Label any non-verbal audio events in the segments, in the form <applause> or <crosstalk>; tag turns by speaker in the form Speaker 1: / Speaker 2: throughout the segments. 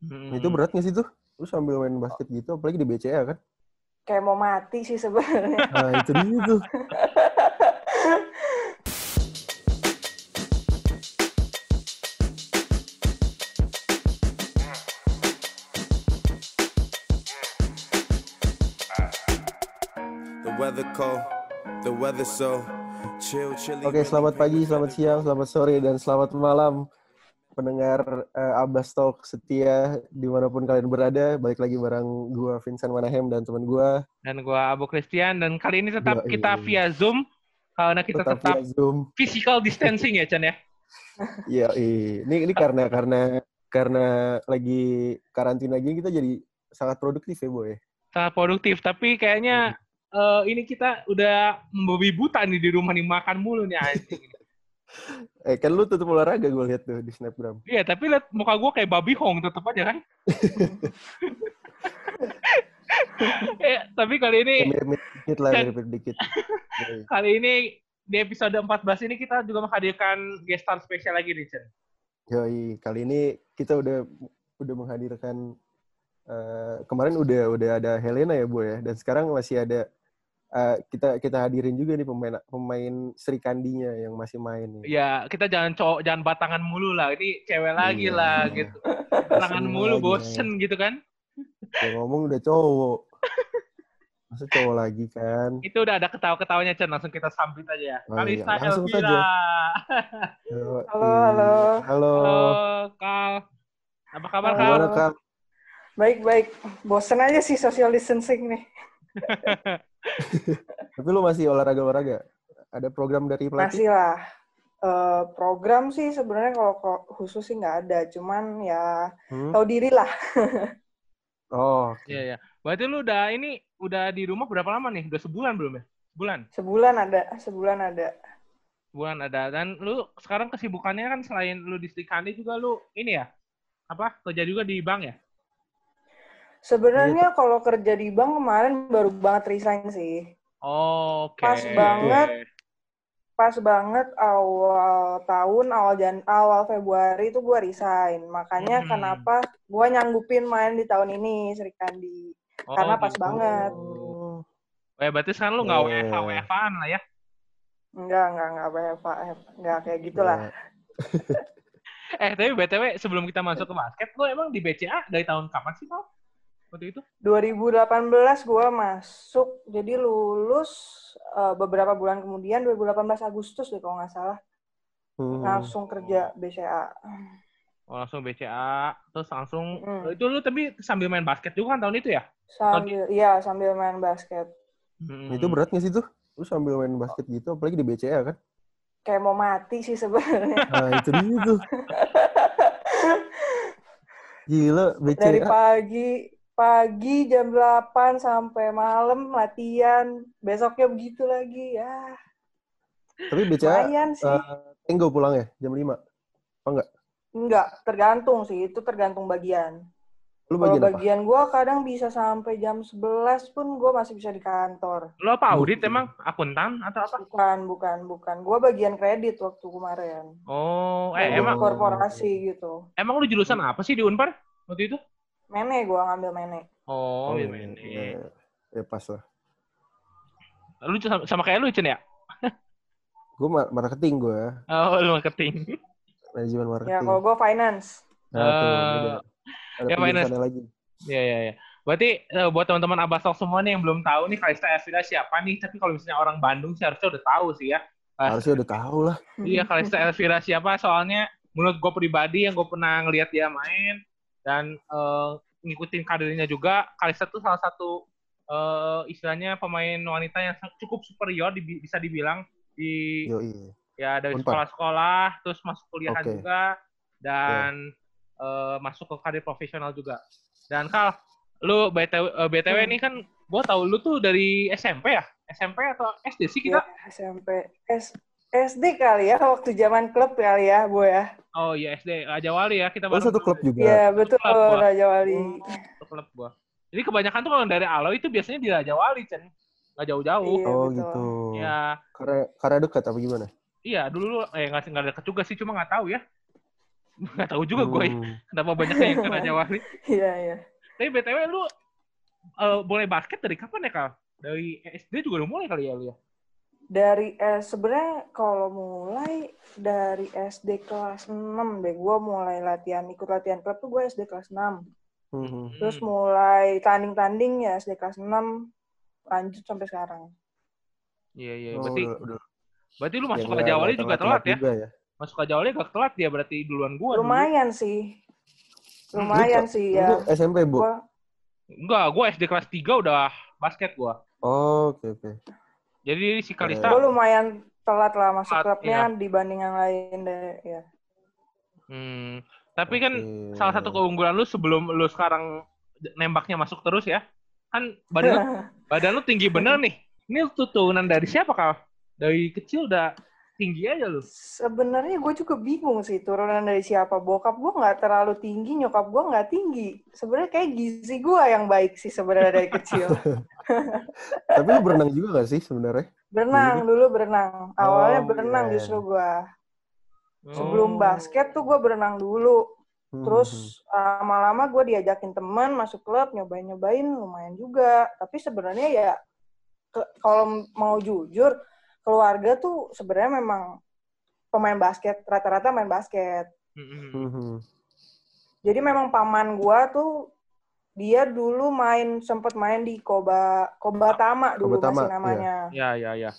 Speaker 1: Hmm.
Speaker 2: Itu berat nggak sih tuh? Lu sambil main basket gitu, apalagi di BCA kan?
Speaker 3: Kayak mau mati sih sebenarnya. <laughs>
Speaker 2: Nah itu dia tuh.
Speaker 4: The weather cold, the weather so chill, chilly.
Speaker 2: Oke, selamat pagi, selamat siang, selamat sore, dan selamat malam pendengar eh, Abbas Talk setia di mana pun kalian berada. Balik lagi bareng gua Vincent Manahem dan teman gua
Speaker 1: Dan gua Abu Christian dan kali ini tetap
Speaker 2: Yoi.
Speaker 1: kita via Zoom karena kita
Speaker 2: tetap
Speaker 1: tetap,
Speaker 2: via Zoom.
Speaker 1: physical distancing ya Chan ya. <laughs>
Speaker 2: Iya, ini ini karena karena karena lagi karantina gini kita jadi sangat produktif ya, Boy.
Speaker 1: Sangat produktif tapi kayaknya eh, ini kita udah membabi buta nih di rumah nih makan mulu nih anjing.
Speaker 2: Eh, kan lu tetap olahraga gue lihat tuh di Snapgram.
Speaker 1: Iya, tapi liat muka gua kayak babi hong tetep aja kan. <laughs> eh, tapi kali ini
Speaker 2: Ya, mirip-mirip dikit lah,
Speaker 1: Chan.
Speaker 2: mirip dikit. <laughs>
Speaker 1: Kali ini di episode 14 ini kita juga menghadirkan guest star spesial lagi nih, Chen.
Speaker 2: Yoi, kali ini kita udah udah menghadirkan eh, kemarin udah udah ada Helena ya, Boy ya. Dan sekarang masih ada eh, kita kita hadirin juga nih pemain pemain Sri Kandinya yang masih main nih.
Speaker 1: Ya, kita jangan cowok, jangan batangan mulu lah. Ini cewek lagi
Speaker 2: Iya.
Speaker 1: lah gitu. Batangan
Speaker 2: Semua
Speaker 1: mulu
Speaker 2: lagi,
Speaker 1: bosen gitu kan.
Speaker 2: Yang ngomong udah cowok. Masa cowok lagi kan?
Speaker 1: Itu udah ada ketawa-ketawanya, Chen. Langsung kita sambit aja ya.
Speaker 2: Oh,
Speaker 1: Kalista
Speaker 2: iya. Langsung
Speaker 1: Elvira.
Speaker 2: saja.
Speaker 3: Halo, halo.
Speaker 2: Halo.
Speaker 1: Halo, Kal. Apa kabar, Kal?
Speaker 2: Kak?
Speaker 3: Baik, baik. Bosen aja sih social distancing nih. <laughs>
Speaker 2: Tapi lu masih olahraga-olahraga? Ada program dari pelatih?
Speaker 3: Masih lah. Eh, program sih sebenarnya kalau khusus sih nggak ada. Cuman ya
Speaker 2: Hmm?
Speaker 3: tahu diri lah.
Speaker 2: Oh, oke.
Speaker 1: Iya, iya. Berarti lu udah ini udah di rumah berapa lama nih? Udah sebulan belum ya? Sebulan.
Speaker 3: Sebulan ada, sebulan ada.
Speaker 1: Sebulan ada. Dan lu sekarang kesibukannya kan selain lu di Sri Kandi juga lu ini ya? Apa? Kerja juga di bank ya?
Speaker 3: Sebenarnya kalau kerja di bank kemarin baru banget resign sih.
Speaker 1: Oh, Oke.
Speaker 3: Pas banget. Pas banget awal tahun, awal jan awal Februari itu gua resign. Makanya
Speaker 1: Hmm.
Speaker 3: kenapa gua nyanggupin main di tahun ini Sri Kandi.
Speaker 1: Oh,
Speaker 3: Karena pas
Speaker 1: gitu.
Speaker 3: banget.
Speaker 2: Oh.
Speaker 1: Ya, berarti sekarang lu nggak
Speaker 2: Oh.
Speaker 1: WFH WFH-an lah ya?
Speaker 3: Enggak, enggak, enggak WFA, enggak kayak gitulah.
Speaker 2: Ya. <laughs>
Speaker 1: Eh, tapi BTW sebelum kita masuk ke basket, lu emang di BCA dari tahun kapan sih, Kal? Waktu itu?
Speaker 3: 2018 gua masuk, jadi lulus eh, beberapa bulan kemudian 2018 Agustus deh kalau nggak salah
Speaker 2: Hmm.
Speaker 3: langsung kerja BCA.
Speaker 1: Oh, langsung BCA, terus langsung
Speaker 3: Mm.
Speaker 1: itu lu tapi sambil main basket juga kan tahun itu ya?
Speaker 3: Sambil, iya sambil main basket.
Speaker 1: Hmm.
Speaker 2: Itu berat nggak sih tuh? Lu sambil main basket gitu, apalagi di BCA kan?
Speaker 3: Kayak mau mati sih sebenarnya. <laughs>
Speaker 2: Nah itu dia tuh. <laughs> Gila, BCA.
Speaker 3: Dari pagi pagi jam 8 sampai malam latihan, besoknya begitu lagi ya.
Speaker 2: Tapi BCA
Speaker 3: sih.
Speaker 2: eh, Tenggo pulang ya, jam 5.
Speaker 3: Enggak, tergantung sih, itu tergantung bagian.
Speaker 2: Lu
Speaker 3: Kalau
Speaker 2: bagian apa?
Speaker 3: bagian gua kadang bisa sampai jam 11 pun gua masih bisa di kantor.
Speaker 1: Lu apa audit emang? Akuntan atau apa?
Speaker 3: Bukan, bukan, bukan. Gua bagian kredit waktu kemarin.
Speaker 1: Oh, eh emang
Speaker 3: korporasi gitu.
Speaker 1: emang lu jurusan apa sih di Unpar waktu itu?
Speaker 3: Mene gua ngambil mene.
Speaker 1: Oh,
Speaker 2: Oh,
Speaker 1: iya,
Speaker 2: iya,
Speaker 1: iya.
Speaker 2: iya. Ya pas lah.
Speaker 1: Lu sama, sama kayak lu, Cen ya? <laughs>
Speaker 2: Gue marketing gue,
Speaker 1: Oh, lu marketing. <laughs>
Speaker 2: manajemen marketing.
Speaker 3: Ya kalau gua finance.
Speaker 2: Nah, tuh,
Speaker 1: Eh,
Speaker 2: beda. Ada
Speaker 1: ya, finance.
Speaker 2: lagi.
Speaker 1: Iya, iya, iya. Berarti eh, buat teman-teman Abasok semua nih yang belum tahu nih Kalista Elvira siapa nih, tapi kalau misalnya orang Bandung sih harusnya udah tahu sih ya.
Speaker 2: Harusnya udah tahu lah.
Speaker 1: Iya, Kalista Elvira siapa? Soalnya menurut gue pribadi yang gue pernah ngelihat dia main dan eh, ngikutin karirnya juga, Kalista tuh salah satu eh, istilahnya pemain wanita yang cukup superior di- bisa dibilang di
Speaker 2: Yoi.
Speaker 1: ya dari sekolah-sekolah, terus masuk kuliahan
Speaker 2: Oke.
Speaker 1: juga dan eh, masuk ke karir profesional juga. Dan Kal, lu BTW, eh, BTW
Speaker 3: Hmm.
Speaker 1: ini kan gue tahu lu tuh dari SMP ya? SMP atau SD sih kita?
Speaker 3: Ya, SMP. S SD kali ya, waktu zaman klub kali ya, Bu ya.
Speaker 1: Oh iya SD Raja Wali ya kita
Speaker 2: Oh,
Speaker 1: bareng
Speaker 2: satu klub juga.
Speaker 3: Iya, betul,
Speaker 1: Klub.
Speaker 3: Raja Wali.
Speaker 1: Satu klub gua. Jadi kebanyakan tuh kalau dari Alo itu biasanya di Raja Wali, Chen. Nggak jauh-jauh.
Speaker 3: Iya,
Speaker 2: Oh
Speaker 3: betul.
Speaker 2: gitu.
Speaker 1: Ya,
Speaker 2: Karena karena dekat apa gimana?
Speaker 1: iya dulu lu- eh nggak nggak deket juga sih, cuma nggak tahu ya. <laughs> Gak tahu juga gue
Speaker 2: Hmm.
Speaker 1: kenapa banyaknya yang ke <laughs> Raja Wali.
Speaker 3: Iya, iya.
Speaker 1: Tapi BTW lu eh, boleh basket dari kapan ya, Kal? Dari SD juga udah mulai kali ya lu ya?
Speaker 3: Dari eh, sebenarnya kalau mulai dari SD kelas 6 deh, gue mulai latihan, ikut latihan klub tuh gue SD kelas 6.
Speaker 2: Hmm.
Speaker 3: Terus mulai tanding-tanding ya SD kelas 6, lanjut sampai sekarang.
Speaker 1: Iya, iya.
Speaker 2: Oh,
Speaker 1: Berarti
Speaker 2: udah,
Speaker 1: berarti lu masuk
Speaker 2: Ya,
Speaker 1: ke
Speaker 2: nggak
Speaker 1: juga telat ya?
Speaker 2: juga ya.
Speaker 1: Masuk ke Raja Wali gak telat ya berarti duluan gua. dulu.
Speaker 3: Lumayan sih. Lumayan sih
Speaker 2: Lu
Speaker 3: ya.
Speaker 2: SMP, Bu?
Speaker 3: Gua
Speaker 1: Enggak, gua SD kelas 3 udah basket gua.
Speaker 2: Oh, oke, oke.
Speaker 1: Jadi si Kalista
Speaker 3: gue lumayan telat lah masuk
Speaker 1: Telat,
Speaker 3: klubnya
Speaker 1: iya.
Speaker 3: dibanding yang lain deh ya.
Speaker 1: Hmm, tapi kan
Speaker 2: Oke.
Speaker 1: salah satu keunggulan lu sebelum lu sekarang nembaknya masuk terus ya. Kan badan lu, <laughs> badan lu tinggi bener nih. Ini turunan dari siapa, Kal? Dari kecil udah tinggi aja lu.
Speaker 3: Sebenarnya gue juga bingung sih turunan dari siapa. Bokap gue nggak terlalu tinggi, nyokap gue nggak tinggi. Sebenarnya kayak gizi gue yang baik sih sebenarnya dari kecil. <laughs>
Speaker 2: Tapi lu berenang juga gak sih sebenarnya?
Speaker 3: Berenang dulu berenang. Awalnya
Speaker 2: Oh,
Speaker 3: berenang
Speaker 2: keren.
Speaker 3: justru gue.
Speaker 1: Oh.
Speaker 3: Sebelum basket tuh gue berenang dulu.
Speaker 2: Hmm,
Speaker 3: Terus lama-lama gue diajakin teman masuk klub nyobain-nyobain lumayan juga. Tapi sebenarnya ya kalau mau jujur keluarga tuh sebenarnya memang pemain basket rata-rata main basket.
Speaker 1: Hmm,
Speaker 2: hmm, hmm.
Speaker 3: Jadi memang paman gua tuh dia dulu main sempet main di Koba Koba Tama dulu
Speaker 2: Koba Tama,
Speaker 3: masih namanya.
Speaker 1: Ya, ya, ya.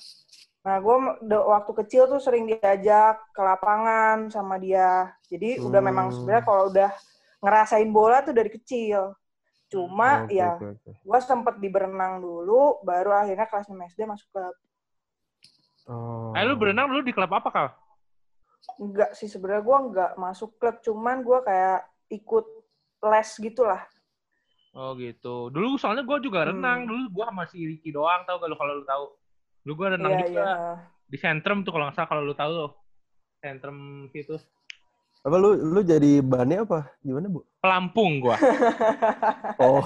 Speaker 3: Nah, gue waktu kecil tuh sering diajak ke lapangan sama dia. Jadi udah
Speaker 2: Hmm.
Speaker 3: memang sebenarnya kalau udah ngerasain bola tuh dari kecil. Cuma
Speaker 2: Oke,
Speaker 3: ya
Speaker 2: oke, oke.
Speaker 3: gue sempet di berenang dulu, baru akhirnya kelas 6 SD masuk klub.
Speaker 2: Oh.
Speaker 1: Eh, lu berenang dulu di klub apa, Kal?
Speaker 3: Enggak sih sebenarnya gue nggak masuk klub, cuman gue kayak ikut les gitulah.
Speaker 1: Oh gitu. Dulu soalnya gue juga renang.
Speaker 3: Hmm.
Speaker 1: Dulu gue sama si Ricky doang tau gak lu kalau lu tahu. Dulu gue renang
Speaker 3: Iya
Speaker 1: juga
Speaker 3: iya.
Speaker 1: di Sentrum tuh kalau nggak salah kalau lu tahu tuh. Sentrum situ.
Speaker 2: Apa lu lu jadi bannya apa? Gimana, Bu?
Speaker 1: Pelampung gue. <laughs>
Speaker 2: Oh.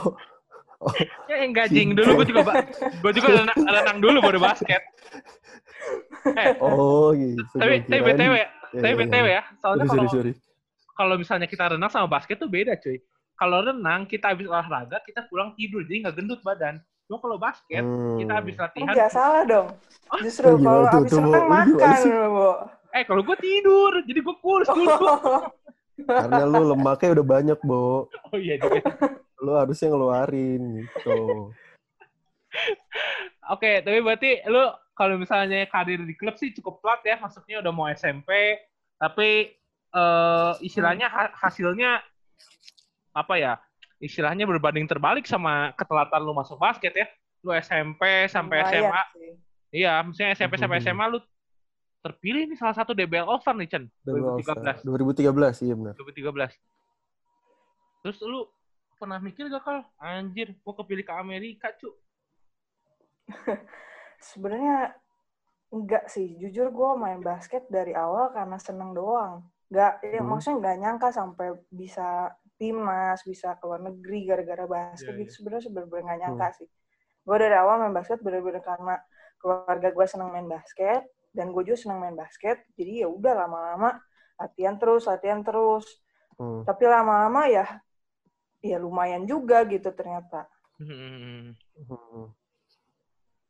Speaker 2: <laughs>
Speaker 1: Ya yang gajing dulu gue juga gue juga renang, renang dulu baru basket. Eh,
Speaker 2: Oh, gitu.
Speaker 1: tapi
Speaker 2: Gua
Speaker 1: tapi btw,
Speaker 2: Ya,
Speaker 1: tapi
Speaker 2: ya,
Speaker 1: btw
Speaker 2: ya.
Speaker 1: ya. Soalnya kalau
Speaker 2: sorry, sorry.
Speaker 1: kalau misalnya kita renang sama basket tuh beda cuy. Kalau renang kita habis olahraga kita pulang tidur jadi nggak gendut badan. Cuma kalau basket
Speaker 2: Hmm.
Speaker 1: kita habis latihan.
Speaker 3: Enggak salah dong. Justru
Speaker 2: Oh,
Speaker 3: kalau
Speaker 2: tuh?
Speaker 3: abis
Speaker 2: Tuh, Bo.
Speaker 3: renang makan.
Speaker 1: Eh kalau gue tidur jadi gue kurus dulu.
Speaker 2: Karena lu lemaknya udah banyak, Bo. <laughs>
Speaker 1: oh iya juga.
Speaker 2: Lu harusnya ngeluarin gitu.
Speaker 1: Oke, tapi berarti lu kalau misalnya karir di klub sih cukup telat ya, masuknya udah mau SMP, tapi eh, istilahnya ha- hasilnya apa ya? Istilahnya berbanding terbalik sama ketelatan lu masuk basket ya. Lu SMP sampai
Speaker 3: Lumayan
Speaker 1: SMA,
Speaker 3: sih.
Speaker 1: iya, misalnya SMP sampai
Speaker 2: Mhm.
Speaker 1: SMA lu terpilih nih salah satu DBL All Star nih Chen,
Speaker 2: Double
Speaker 1: 2013.
Speaker 2: All-Star. 2013, iya benar.
Speaker 1: 2013. Terus lu pernah mikir gak kal, anjir, gua kepilih ke Amerika cu? <laughs>
Speaker 3: Sebenarnya enggak sih. Jujur gue main basket dari awal karena seneng doang. Enggak, ya,
Speaker 2: Hmm.
Speaker 3: maksudnya nggak nyangka sampai bisa timnas, bisa keluar negeri gara-gara basket
Speaker 1: Iya,
Speaker 3: gitu. Sebenarnya bener-bener nggak nyangka sih. Gue dari awal main basket bener-bener karena keluarga gue seneng main basket dan gue juga seneng main basket. Jadi ya udah lama-lama latihan terus, latihan terus.
Speaker 2: Hmm.
Speaker 3: Tapi lama-lama ya, ya lumayan juga gitu ternyata.
Speaker 1: Hmm.
Speaker 2: Hmm.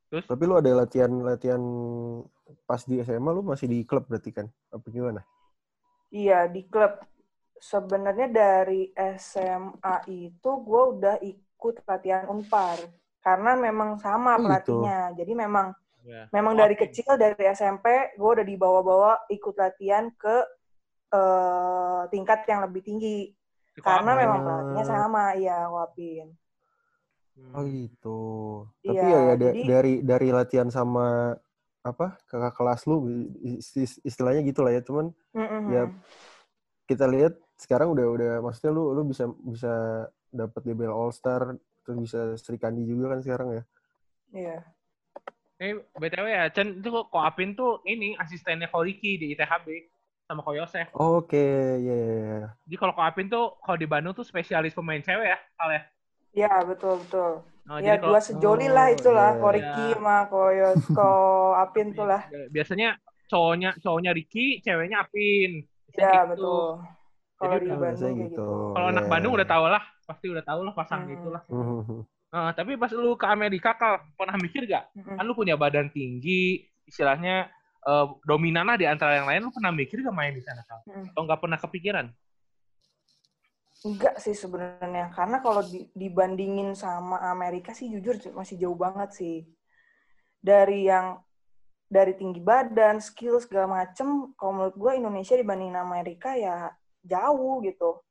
Speaker 1: Terus?
Speaker 2: Tapi lu ada latihan-latihan pas di SMA lu masih di klub berarti kan? Apa gimana?
Speaker 3: Iya, di klub. Sebenarnya dari SMA itu gue udah ikut latihan Unpar. Karena memang sama
Speaker 2: Oh, gitu.
Speaker 3: pelatihnya. Jadi memang
Speaker 1: Ya.
Speaker 3: memang
Speaker 1: Oh,
Speaker 3: dari kecil, dari SMP, gue udah dibawa-bawa ikut latihan ke eh, tingkat yang lebih tinggi.
Speaker 1: Si
Speaker 3: Karena memang pelatihnya sama, iya, Wapin.
Speaker 1: Hmm.
Speaker 2: Oh gitu. Tapi
Speaker 3: Iya,
Speaker 2: ya, ya da-
Speaker 3: jadi-
Speaker 2: dari dari latihan sama apa kakak kelas lu is- is- istilahnya gitu lah ya. Cuman
Speaker 3: Mm-mm.
Speaker 2: Ya, kita lihat sekarang udah udah maksudnya lu lu bisa bisa dapat DBL All Star terus bisa Sri Kandi juga kan sekarang ya.
Speaker 3: Iya.
Speaker 1: Eh, BTW ya, Chen, itu kok Apin tuh ini asistennya Ko Riki di ITHB sama Ko Yosef.
Speaker 2: Oke, ya ya ya.
Speaker 1: Jadi kalau Ko Apin tuh, kalau di Bandung tuh spesialis pemain cewek ya, Kal ya?
Speaker 3: Iya, betul, betul.
Speaker 1: Nah,
Speaker 3: ya, dua sejoli lah
Speaker 2: Oh,
Speaker 3: itulah.
Speaker 2: iya.
Speaker 3: Ko Ricky
Speaker 1: Iya.
Speaker 3: sama Ko, Yos- <laughs> Ko Apin tuh lah.
Speaker 1: biasanya cowoknya cowoknya Riki, ceweknya Apin.
Speaker 3: Iya,
Speaker 1: gitu.
Speaker 3: Kalau di Bandung
Speaker 2: gitu.
Speaker 3: gitu.
Speaker 1: Kalau anak
Speaker 2: ya.
Speaker 1: Bandung udah tau lah, pasti udah tau lah pasang
Speaker 3: Hmm.
Speaker 1: gitu lah.
Speaker 2: Mhm. <laughs>
Speaker 1: Nah, tapi pas lu ke Amerika, Kal, pernah mikir gak?
Speaker 3: Mm-mm.
Speaker 1: Kan lu punya badan tinggi, istilahnya eh, dominan lah di antara yang lain, lu pernah mikir gak main di sana, Kal?
Speaker 3: Mm.
Speaker 1: Atau nggak pernah kepikiran?
Speaker 3: Enggak sih sebenarnya, karena kalau di- dibandingin sama Amerika sih jujur masih jauh banget sih. Dari yang dari tinggi badan, skill segala macem, kalau menurut gue Indonesia dibandingin Amerika ya jauh gitu.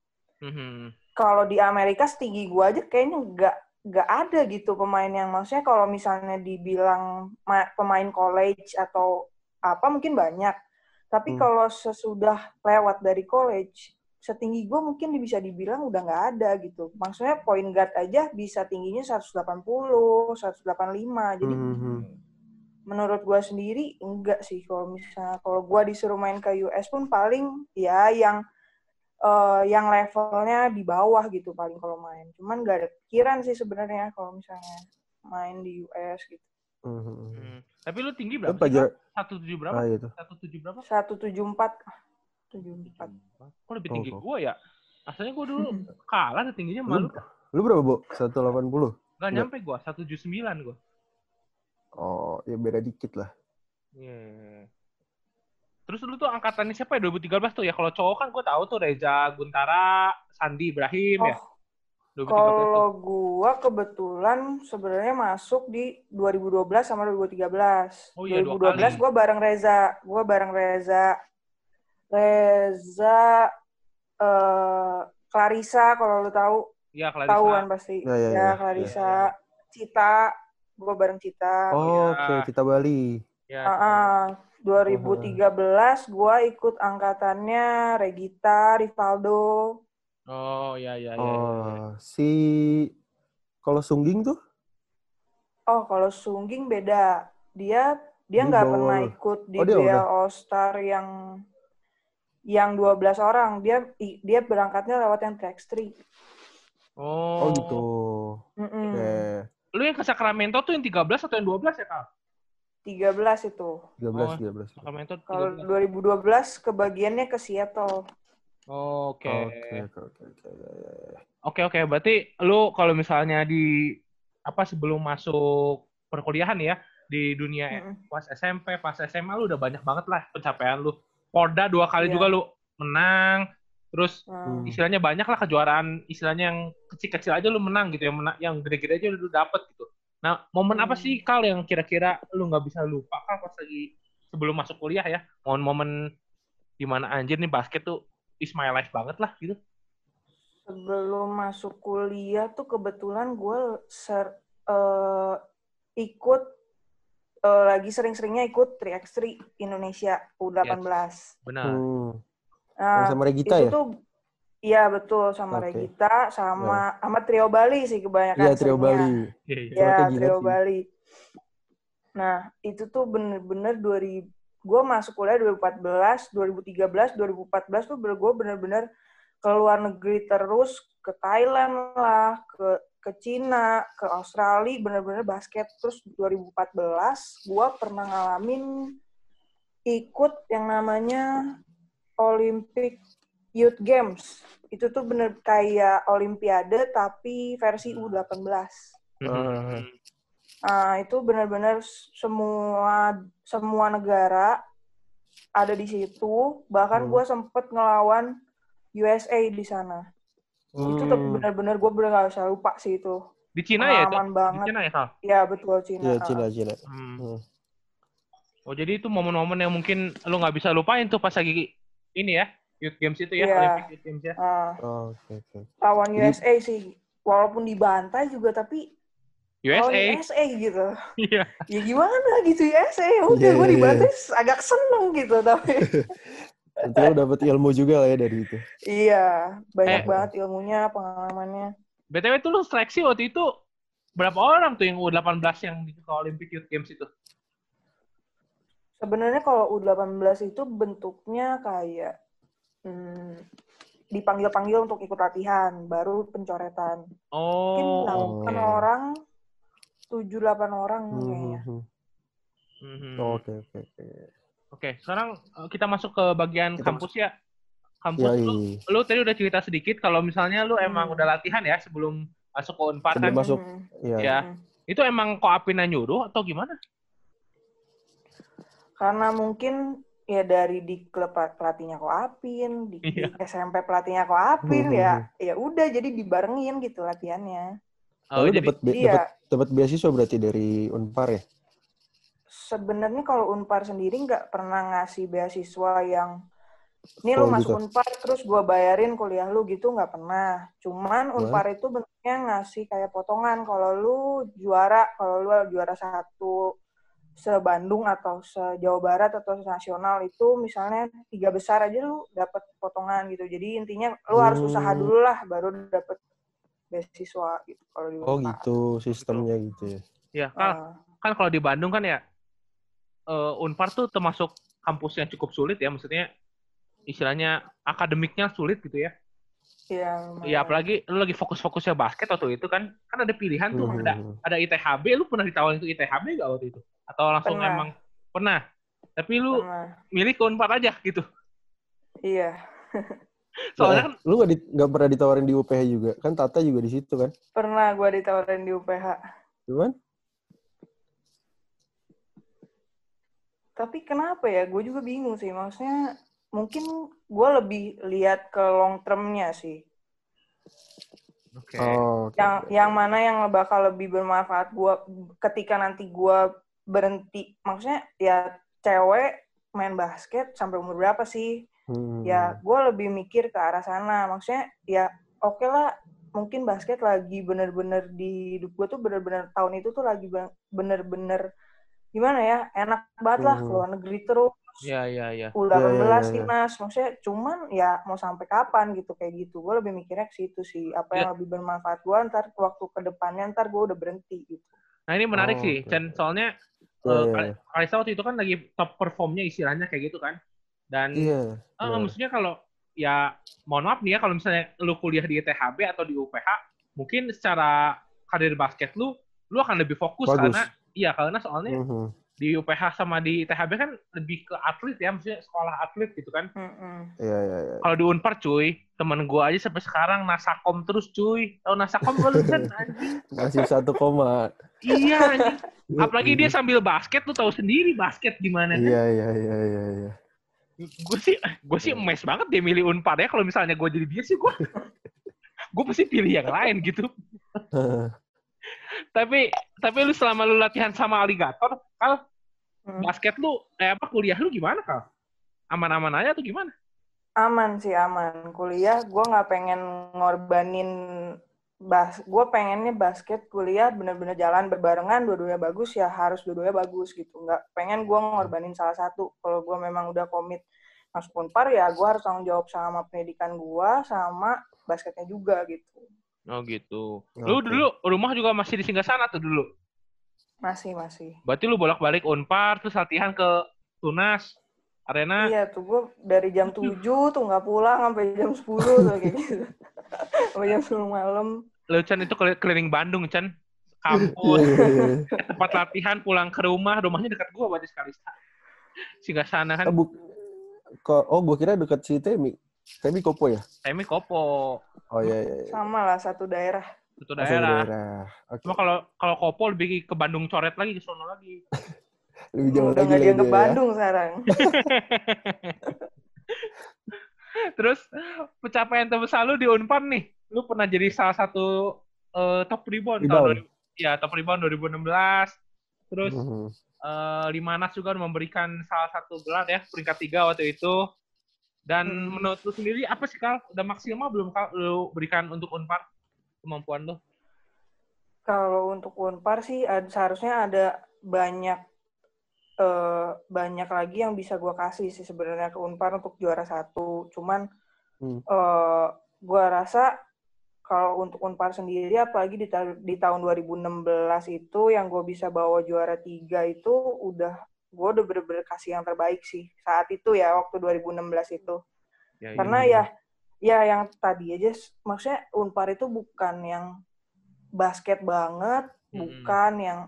Speaker 1: Mhm.
Speaker 3: Kalau di Amerika setinggi gue aja kayaknya nggak nggak ada gitu pemain yang maksudnya kalau misalnya dibilang ma- pemain college atau apa mungkin banyak. Tapi
Speaker 2: Hmm.
Speaker 3: kalau sesudah lewat dari college, setinggi gue mungkin bisa dibilang udah nggak ada gitu. Maksudnya point guard aja bisa tingginya 180, 185. Jadi
Speaker 2: Mhm.
Speaker 3: menurut gue sendiri enggak sih kalau misalnya kalau gue disuruh main ke US pun paling ya yang eh, yang levelnya di bawah gitu paling kalau main. Cuman nggak ada pikiran sih sebenarnya kalau misalnya main di US gitu.
Speaker 2: Mhm.
Speaker 1: Hmm. Tapi lu tinggi berapa? Satu tujuh berapa?
Speaker 2: ah itu.
Speaker 1: Satu tujuh berapa?
Speaker 3: 174 74.
Speaker 1: Kok lebih
Speaker 2: Oh,
Speaker 1: tinggi
Speaker 2: kok.
Speaker 1: gua ya? Asalnya gua dulu <laughs> kalah tingginya
Speaker 2: Lu,
Speaker 1: malu.
Speaker 2: lu berapa, Bu? 180?
Speaker 1: Gak
Speaker 2: Enggak.
Speaker 1: nyampe gua, 179 gua.
Speaker 2: Oh, ya beda dikit lah.
Speaker 1: Iya. Terus lu tuh angkatannya siapa ya 2013 tuh ya? Kalau cowok kan gua tahu tuh Reza Guntara, Sandi Ibrahim ya.
Speaker 3: Oh,
Speaker 1: 2013 tuh.
Speaker 3: kalau gua kebetulan sebenarnya masuk di 2012 sama 2013.
Speaker 1: Oh iya, dua
Speaker 3: 2012
Speaker 1: kali.
Speaker 3: gua bareng Reza, gua bareng Reza. Reza eh Clarissa kalau lu tahu,
Speaker 1: Iya, Clarissa.
Speaker 3: tahu kan pasti.
Speaker 2: Ya, ya,
Speaker 3: Ya,
Speaker 2: ya.
Speaker 3: Clarissa, Cita, gua bareng Cita.
Speaker 2: Oh,
Speaker 1: iya.
Speaker 2: Oke, kita Bali.
Speaker 1: Ya,
Speaker 3: Ah, ah. 2013 gua ikut angkatannya Regita, Rivaldo.
Speaker 1: Oh, iya iya iya.
Speaker 2: Oh, si kalau Sungging tuh?
Speaker 3: Oh, kalau Sungging beda. Dia dia
Speaker 2: Di
Speaker 3: nggak pernah ikut di
Speaker 2: Oh, dia
Speaker 3: BL. All Star yang yang 12 orang. Dia i- dia berangkatnya lewat yang track street.
Speaker 1: Oh.
Speaker 2: Oh, gitu.
Speaker 3: Mm-mm.
Speaker 2: Oke,
Speaker 1: Lu yang ke Sacramento tuh yang 13 atau yang 12 ya, Kal?
Speaker 3: 13 itu.
Speaker 2: 13
Speaker 1: Oh.
Speaker 2: 13.
Speaker 1: Sacramento
Speaker 3: Kalau
Speaker 1: 13.
Speaker 3: 2012 kebagiannya ke Seattle.
Speaker 1: Oh, Oke.
Speaker 2: Oke, oke, oke, oke. ya, ya, ya.
Speaker 1: Oke oke, berarti lu kalau misalnya di apa sebelum masuk perkuliahan ya di dunia
Speaker 3: Mm-mm.
Speaker 1: pas SMP, pas SMA lu udah banyak banget lah pencapaian lu. Porda dua kali
Speaker 3: Iya.
Speaker 1: juga lu menang. Terus
Speaker 3: Hmm.
Speaker 1: istilahnya banyak lah kejuaraan istilahnya yang kecil-kecil aja lu menang gitu yang menang, yang gede-gede aja lu dapet gitu. Nah, momen apa
Speaker 3: Hmm.
Speaker 1: sih Kal yang kira-kira lu nggak bisa lupa Kal pas lagi sebelum masuk kuliah ya? Momen-momen di mana anjir nih basket tuh is my life banget lah gitu.
Speaker 3: Sebelum masuk kuliah tuh kebetulan gue ser eh, ikut eh, lagi sering-seringnya ikut 3x3 Indonesia U18.
Speaker 1: Benar.
Speaker 2: Hmm.
Speaker 3: Nah,
Speaker 2: sama Regita
Speaker 3: itu
Speaker 2: ya?
Speaker 3: tuh iya betul sama
Speaker 2: Oke.
Speaker 3: Regita sama sama Trio Bali sih kebanyakan
Speaker 2: Iya, Trio
Speaker 3: seringnya.
Speaker 2: Bali.
Speaker 1: Iya, iya.
Speaker 3: Ya,
Speaker 2: Mereka gila
Speaker 3: Trio
Speaker 2: sih.
Speaker 3: Bali. Nah, itu tuh bener-bener 2000 gue masuk kuliah 2014, 2013, 2014 tuh gue bener-bener ke luar negeri terus ke Thailand lah, ke ke Cina, ke Australia, bener-bener basket. Terus 2014 gue pernah ngalamin ikut yang namanya Olympic Youth Games. Itu tuh bener kayak Olimpiade tapi versi U18.
Speaker 1: Mhm.
Speaker 3: Nah, itu benar-benar semua semua negara ada di situ. Bahkan
Speaker 2: Hmm.
Speaker 3: gue sempet ngelawan USA di sana. Itu tuh
Speaker 2: Hmm.
Speaker 3: benar-benar gue bener gak bisa lupa sih itu.
Speaker 1: Di Cina ya itu?
Speaker 3: Pengalaman
Speaker 1: Di
Speaker 3: banget.
Speaker 1: Cina ya, Kal?
Speaker 3: Ya betul Cina.
Speaker 2: Iya, Cina, Cina.
Speaker 1: Hmm.
Speaker 2: Hmm.
Speaker 1: Oh, jadi itu momen-momen yang mungkin lu nggak bisa lupain tuh pas lagi ini ya, Youth Games itu ya,
Speaker 3: Iya.
Speaker 1: Olympic Youth Games ya.
Speaker 3: Ah,
Speaker 2: Oh, Oke, oke.
Speaker 3: lawan
Speaker 2: Jadi-
Speaker 3: USA sih. Walaupun dibantai juga tapi
Speaker 1: USA.
Speaker 3: USA gitu.
Speaker 1: Iya.
Speaker 3: Ya gimana gitu USA. Ya udah
Speaker 2: Iya,
Speaker 3: gue
Speaker 2: iya,
Speaker 3: dibantai agak seneng gitu tapi. <laughs>
Speaker 2: Nanti lo dapet ilmu juga lah ya dari itu.
Speaker 3: iya, banyak
Speaker 1: Eh.
Speaker 3: banget ilmunya, pengalamannya.
Speaker 1: BTW tuh lu seleksi waktu itu berapa orang tuh yang U18 yang di Olympic Youth Games itu?
Speaker 3: Sebenarnya kalau U18 itu bentuknya kayak hmm, dipanggil-panggil untuk ikut latihan, baru pencoretan. Mungkin
Speaker 1: Oh.
Speaker 3: 8
Speaker 2: Oke.
Speaker 3: orang, 7-8 orang
Speaker 2: Hmm,
Speaker 3: kayaknya.
Speaker 2: hmm,
Speaker 1: Mhm.
Speaker 2: hmm. Oke, oke, oke.
Speaker 1: Oke, sekarang eh, kita masuk ke bagian
Speaker 2: Kita
Speaker 1: kampus ya. kampus
Speaker 2: Ya,
Speaker 1: lu,
Speaker 2: iya.
Speaker 1: lu tadi udah cerita sedikit kalau misalnya lu emang
Speaker 3: Hmm.
Speaker 1: udah latihan ya sebelum masuk ke Unpar
Speaker 2: Sebelum
Speaker 1: kan.
Speaker 2: masuk.
Speaker 3: Hmm.
Speaker 2: Iya.
Speaker 1: Ya.
Speaker 3: Hmm.
Speaker 1: Itu emang koapin yang nyuruh atau gimana?
Speaker 3: Karena mungkin ya dari di klub pel- pelatihnya Koapin, di, di
Speaker 1: Iya.
Speaker 3: SMP pelatihnya Koapin
Speaker 2: Hmm.
Speaker 3: ya ya udah jadi dibarengin gitu latihannya.
Speaker 1: Oh,
Speaker 2: Lalu dapat be-
Speaker 3: Iya.
Speaker 2: dapat beasiswa berarti dari Unpar ya?
Speaker 3: Sebenarnya kalau Unpar sendiri nggak pernah ngasih beasiswa yang ini lu masuk
Speaker 2: gitu.
Speaker 3: Unpar terus gua bayarin kuliah lu gitu nggak pernah. Cuman
Speaker 2: Wah.
Speaker 3: Unpar itu bentuknya ngasih kayak potongan kalau lu juara, kalau lu juara satu se Bandung atau se Jawa Barat atau se nasional itu misalnya tiga besar aja lu dapat potongan gitu. Jadi intinya lu harus
Speaker 2: Hmm.
Speaker 3: usaha dulu lah baru dapet beasiswa gitu kalau di
Speaker 2: Oh gitu sistemnya gitu ya.
Speaker 1: ya kan,
Speaker 3: Ah,
Speaker 1: kan kalau di Bandung kan ya eh, Unpar tuh termasuk kampus yang cukup sulit ya maksudnya istilahnya akademiknya sulit gitu ya.
Speaker 3: Iya.
Speaker 1: Ya
Speaker 3: lumayan.
Speaker 1: apalagi lu lagi fokus-fokusnya basket waktu itu kan kan ada pilihan tuh
Speaker 2: Hmm.
Speaker 1: ada ada ITHB lu pernah ditawarin ke ITHB gak waktu itu? Atau langsung
Speaker 3: Pernah.
Speaker 1: emang pernah? Tapi lu
Speaker 3: Pernah.
Speaker 1: milih ke Unpar aja gitu.
Speaker 3: Iya. <laughs>
Speaker 1: Soalnya kan
Speaker 2: Nah, lu nggak di- nggak pernah ditawarin di UPH juga kan Tata juga di situ kan?
Speaker 3: Pernah gue ditawarin di UPH.
Speaker 2: Cuman
Speaker 3: Tapi kenapa ya? Gue juga bingung sih. Maksudnya mungkin gue lebih lihat ke long termnya sih.
Speaker 1: Oke.
Speaker 2: oh oke,
Speaker 3: Yang yang mana yang bakal lebih bermanfaat gue ketika nanti gue berhenti. Maksudnya ya cewek main basket sampai umur berapa sih?
Speaker 2: Hmm.
Speaker 3: Ya gue lebih mikir ke arah sana. Maksudnya ya oke lah mungkin basket lagi bener-bener di hidup gue tuh bener-bener tahun itu tuh lagi ben- bener-bener gimana ya enak banget lah
Speaker 2: Hmm.
Speaker 3: keluar negeri terus
Speaker 1: Iya iya iya.
Speaker 3: udah
Speaker 2: Iya, iya,
Speaker 3: 18
Speaker 2: iya, iya.
Speaker 3: timnas maksudnya cuman ya mau sampai kapan gitu kayak gitu gue lebih mikirnya ke situ sih apa
Speaker 1: Iya.
Speaker 3: yang lebih bermanfaat gue ntar waktu ke depannya ntar gue udah berhenti gitu
Speaker 1: Nah ini menarik
Speaker 2: Oh,
Speaker 1: sih,
Speaker 2: oke,
Speaker 1: Chen. Soalnya
Speaker 2: Iya,
Speaker 1: eh, Kal-
Speaker 2: iya.
Speaker 1: Waktu itu kan lagi top performnya istilahnya kayak gitu kan. Dan
Speaker 2: Iya.
Speaker 1: eh,
Speaker 2: benar.
Speaker 1: maksudnya kalau ya mohon maaf nih ya kalau misalnya lu kuliah di ITHB atau di UPH, mungkin secara karir basket lu, lu akan lebih fokus
Speaker 2: Bagus.
Speaker 1: karena iya karena soalnya
Speaker 2: Mhm.
Speaker 1: di UPH sama di ITHB kan lebih ke atlet ya, maksudnya sekolah atlet gitu kan.
Speaker 3: Mm-mm.
Speaker 2: Iya iya iya.
Speaker 1: Kalau di Unpar cuy, temen gua aja sampai sekarang nasakom terus cuy. Tahu nasakom lu kan <laughs> anjing?
Speaker 2: Nasib satu koma.
Speaker 1: Iya anjing. <laughs> Apalagi dia sambil basket, lu tahu sendiri basket gimana kan?
Speaker 2: Iya iya iya iya iya.
Speaker 1: Gue sih, gue sih emes banget dia milih Unpar ya. Kalau misalnya gue jadi dia sih, gue, <laughs> gue pasti pilih yang lain gitu. Tapi, tapi lu selama lu latihan sama aligator, kal
Speaker 3: Hmm.
Speaker 1: basket lu, eh apa kuliah lu gimana kal? Aman-aman aja atau gimana?
Speaker 3: aman sih aman kuliah gue nggak pengen ngorbanin bas gue pengennya basket kuliah bener-bener jalan berbarengan dua-duanya bagus ya harus dua-duanya bagus gitu nggak pengen gue ngorbanin salah satu kalau gue memang udah komit masuk unpar ya gue harus tanggung jawab sama pendidikan gue sama basketnya juga gitu
Speaker 1: Oh gitu. Lu dulu rumah juga masih di singgah sana tuh dulu.
Speaker 3: masih masih
Speaker 1: Berarti lu bolak-balik Unpar, terus latihan ke Tunas, Arena.
Speaker 3: iya tuh gue dari jam 7 tuh nggak pulang sampai jam 10 tuh kayak gitu <laughs> sampai jam 10 malam
Speaker 1: Lu Chan itu keli- keliling Bandung, Chan.
Speaker 2: Iya
Speaker 1: Kampus,
Speaker 2: iya iya.
Speaker 1: ke <laughs> tempat latihan, pulang ke rumah, rumahnya dekat gua berarti sekali. Singgah sana kan,
Speaker 2: ko- oh, gue kira dekat si Temi. Temi Kopo ya?
Speaker 1: Temi Kopo,
Speaker 2: Oh iya iya. iya.
Speaker 3: sama lah satu daerah
Speaker 2: Masuk
Speaker 1: daerah. Cuma kalau kalau Kopo lebih ke Bandung coret lagi, ke sono lagi. <laughs>
Speaker 2: Lebih jauh
Speaker 3: udah
Speaker 2: lagi
Speaker 3: dianggap
Speaker 2: dia ya.
Speaker 3: Bandung sekarang <laughs>
Speaker 1: Terus pencapaian terbesar lu di Unpar nih, lu pernah jadi salah satu eh, top rebound, tahun
Speaker 2: Rebound.
Speaker 1: 2000 ya top rebound 2016. Terus
Speaker 2: Mhm.
Speaker 1: eh, Limanas juga memberikan salah satu gelar ya peringkat tiga waktu itu. Dan
Speaker 3: Hmm.
Speaker 1: menurut lu sendiri apa sih kal? Udah maksimal belum kal lu berikan untuk Unpar kemampuan lu?
Speaker 3: Kalau untuk Unpar sih ad- seharusnya ada banyak eh, banyak lagi yang bisa gua kasih sih sebenarnya ke Unpar untuk juara satu. Cuman
Speaker 2: Hmm.
Speaker 3: eh, gua rasa kalau untuk Unpar sendiri, apalagi di, ta- di tahun 2016 itu yang gue bisa bawa juara tiga itu udah gue udah bener-bener kasih yang terbaik sih saat itu ya waktu 2016 itu.
Speaker 1: Ya,
Speaker 3: Karena ya ya yang tadi aja maksudnya Unpar itu bukan yang basket banget,
Speaker 1: Mm-mm.
Speaker 3: bukan yang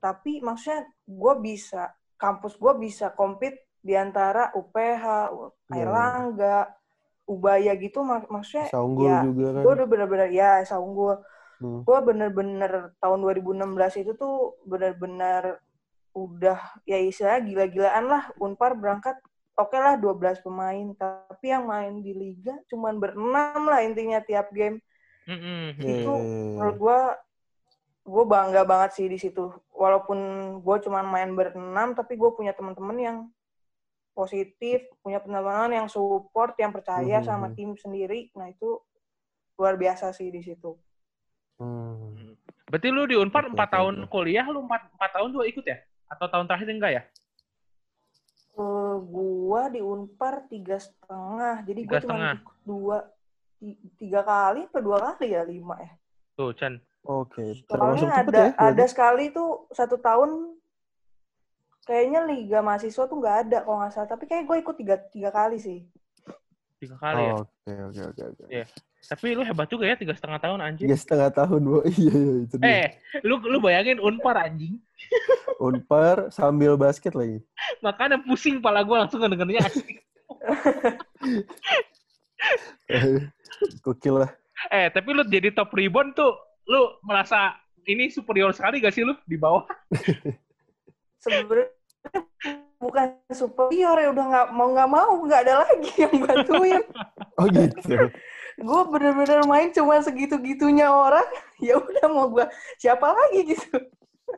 Speaker 3: tapi maksudnya gue bisa kampus gue bisa compete di antara UPH,
Speaker 2: Iya.
Speaker 3: Airlangga, Ubaya gitu mak maksudnya
Speaker 2: Esa unggul
Speaker 3: ya
Speaker 2: juga kan.
Speaker 3: gue udah bener-bener ya Esa unggul
Speaker 2: Hmm.
Speaker 3: gue bener-bener tahun 2016 itu tuh bener-bener udah ya istilahnya gila-gilaan lah Unpar berangkat oke lah 12 pemain tapi yang main di liga cuman berenam lah intinya tiap game
Speaker 1: Mm-mm.
Speaker 2: Iya,
Speaker 3: itu
Speaker 2: iya, iya.
Speaker 3: menurut gue gue bangga banget sih di situ walaupun gue cuman main berenam tapi gue punya teman-teman yang positif punya teman-teman yang support yang percaya
Speaker 2: Mhm.
Speaker 3: sama tim sendiri nah itu luar biasa sih di situ
Speaker 2: Hmm.
Speaker 1: Berarti lu di Unpar empat tahun kuliah, lu empat empat tahun juga ikut ya? Atau tahun terakhir enggak ya?
Speaker 3: Eh, gua di Unpar tiga setengah, jadi gua cuma ikut dua, ti- tiga kali apa dua kali ya lima ya.
Speaker 1: Tuh, Chan.
Speaker 2: Oke, termasuk
Speaker 3: Soalnya ada
Speaker 2: ya.
Speaker 3: ada sekali tuh satu tahun kayaknya liga mahasiswa tuh nggak ada kalau nggak salah, tapi kayak gue ikut tiga tiga kali sih.
Speaker 1: Tiga kali ya.
Speaker 2: Oke, oke, oke, oke.
Speaker 1: Iya. Tapi lu hebat juga ya, tiga setengah tahun anjing.
Speaker 2: Tiga setengah tahun, Bu. <laughs> Iya, iya, itu dia.
Speaker 1: Eh, lu lu bayangin Unpar anjing. <laughs>
Speaker 2: Unpar sambil basket lagi.
Speaker 1: Makanya pusing pala gue langsung ngedengernya asik. <laughs>
Speaker 2: Gokil lah.
Speaker 1: Eh, tapi lu jadi top rebound tuh, lu merasa ini superior sekali gak sih lu di bawah? <laughs>
Speaker 3: Sebenarnya bukan superior ya udah nggak mau nggak mau nggak ada lagi yang bantuin.
Speaker 2: Oh gitu.
Speaker 3: gue bener-bener main cuma segitu-gitunya orang, <laughs> ya udah mau gue siapa lagi gitu.